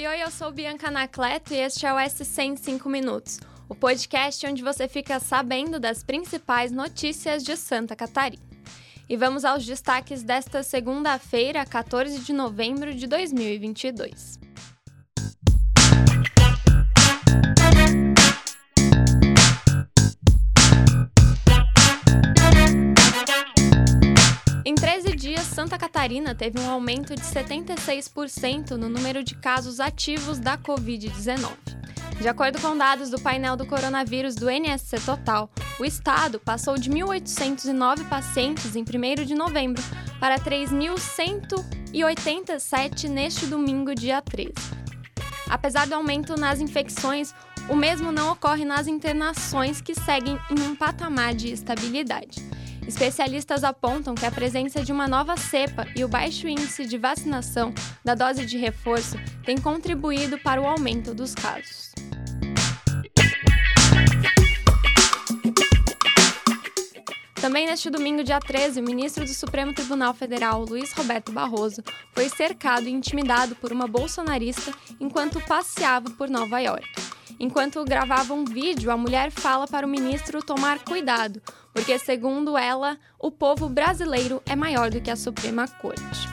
Oi, oi, eu sou Bianca Anacleto e este é o SC em 5 Minutos, o podcast onde você fica sabendo das principais notícias de Santa Catarina. E vamos aos destaques desta segunda-feira, 14 de novembro de 2022. Santa Catarina teve um aumento de 76% no número de casos ativos da Covid-19. De acordo com dados do painel do coronavírus do NSC Total, o estado passou de 1.809 pacientes em 1 de novembro para 3.187 neste domingo, dia 13. Apesar do aumento nas infecções, o mesmo não ocorre nas internações que seguem em um patamar de estabilidade. Especialistas apontam que a presença de uma nova cepa e o baixo índice de vacinação da dose de reforço tem contribuído para o aumento dos casos. Também neste domingo, dia 13, o ministro do Supremo Tribunal Federal, Luiz Roberto Barroso, foi cercado e intimidado por uma bolsonarista enquanto passeava por Nova York. Enquanto gravava um vídeo, a mulher fala para o ministro tomar cuidado, porque, segundo ela, o povo brasileiro é maior do que a Suprema Corte.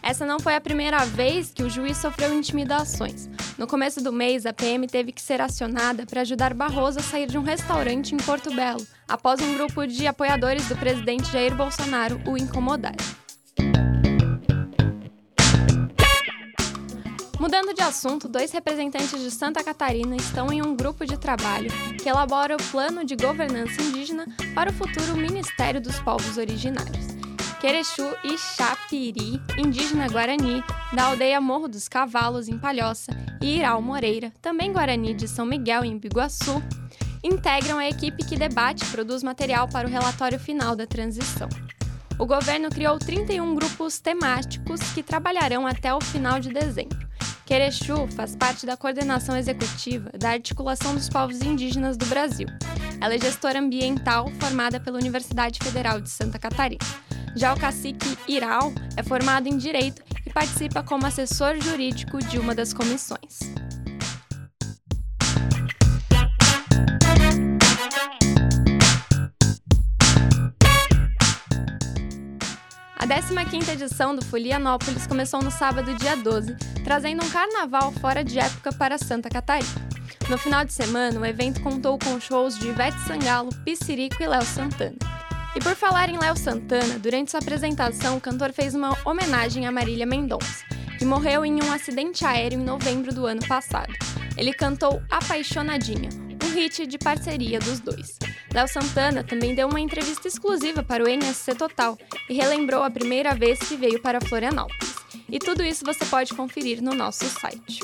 Essa não foi a primeira vez que o juiz sofreu intimidações. No começo do mês, a PM teve que ser acionada para ajudar Barroso a sair de um restaurante em Porto Belo, após um grupo de apoiadores do presidente Jair Bolsonaro o incomodar. Mudando de assunto, dois representantes de Santa Catarina estão em um grupo de trabalho que elabora o plano de governança indígena para o futuro Ministério dos Povos Originários. Querechu e Chapiri, indígena guarani, da aldeia Morro dos Cavalos, em Palhoça, e Iral Moreira, também guarani de São Miguel, em Biguaçu, integram a equipe que debate e produz material para o relatório final da transição. O governo criou 31 grupos temáticos que trabalharão até o final de dezembro. Querechu faz parte da coordenação executiva da Articulação dos Povos Indígenas do Brasil. Ela é gestora ambiental formada pela Universidade Federal de Santa Catarina. Já o cacique Iral é formado em Direito e participa como assessor jurídico de uma das comissões. 15ª edição do Folianópolis começou no sábado, dia 12, trazendo um carnaval fora de época para Santa Catarina. No final de semana, o evento contou com shows de Ivete Sangalo, Piscirico e Léo Santana. E por falar em Léo Santana, durante sua apresentação, o cantor fez uma homenagem a Marília Mendonça, que morreu em um acidente aéreo em novembro do ano passado. Ele cantou Apaixonadinha, um hit de parceria dos dois. Léo Santana também deu uma entrevista exclusiva para o NSC Total e relembrou a primeira vez que veio para Florianópolis. E tudo isso você pode conferir no nosso site.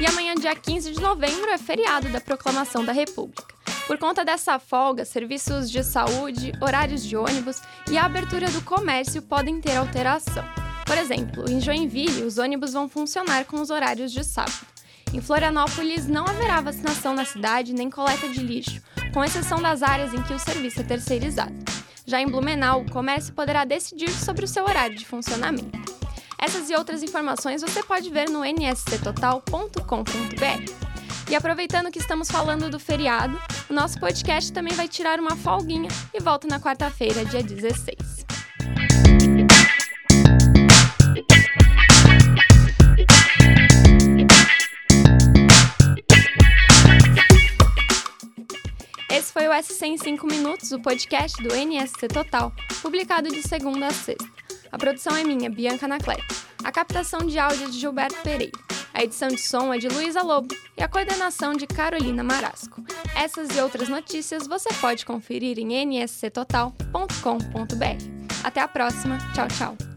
E amanhã, dia 15 de novembro, é feriado da Proclamação da República. Por conta dessa folga, serviços de saúde, horários de ônibus e a abertura do comércio podem ter alteração. Por exemplo, em Joinville, os ônibus vão funcionar com os horários de sábado. Em Florianópolis, não haverá vacinação na cidade nem coleta de lixo, com exceção das áreas em que o serviço é terceirizado. Já em Blumenau, o comércio poderá decidir sobre o seu horário de funcionamento. Essas e outras informações você pode ver no nsctotal.com.br. E aproveitando que estamos falando do feriado, o nosso podcast também vai tirar uma folguinha e volta na quarta-feira, dia 16. Esse foi o SC em 5 Minutos, o podcast do NSC Total, publicado de segunda a sexta. A produção é minha, Bianca Anacleto. A captação de áudio é de Gilberto Pereira. A edição de som é de Luísa Lobo e a coordenação de Carolina Marasco. Essas e outras notícias você pode conferir em nsctotal.com.br. Até a próxima. Tchau, tchau.